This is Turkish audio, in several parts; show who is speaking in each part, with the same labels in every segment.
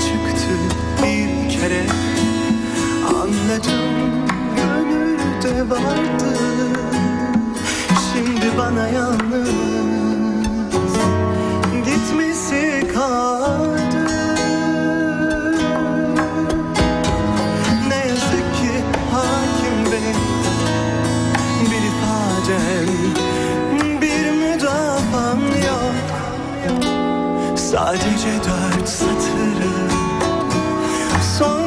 Speaker 1: Çıktı bir kere. Anladım gönülde vardı. Şimdi bana yalnız gitmesi kaldı. Ne yazık ki hakim bey Bir ifadem Sadece satırı Sang.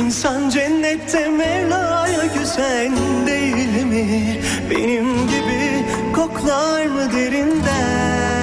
Speaker 1: insan cennette Mevla'ya güzel değil mi? Benim gibi koklar mı derinden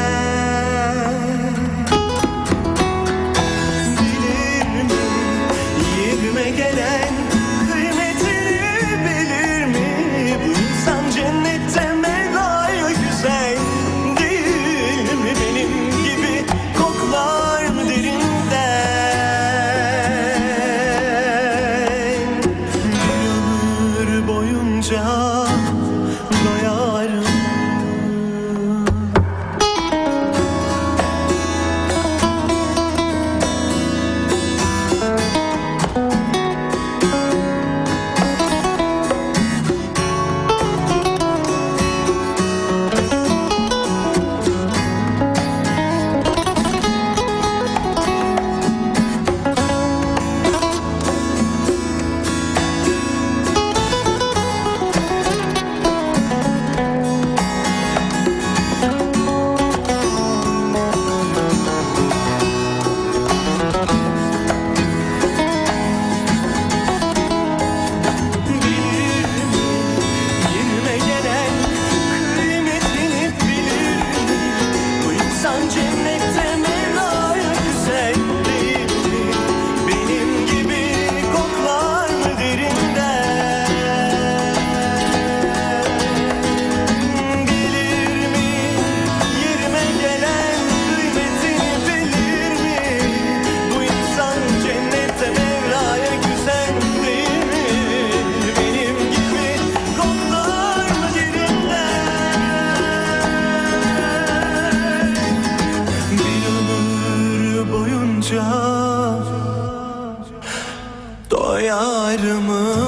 Speaker 1: doyar mı?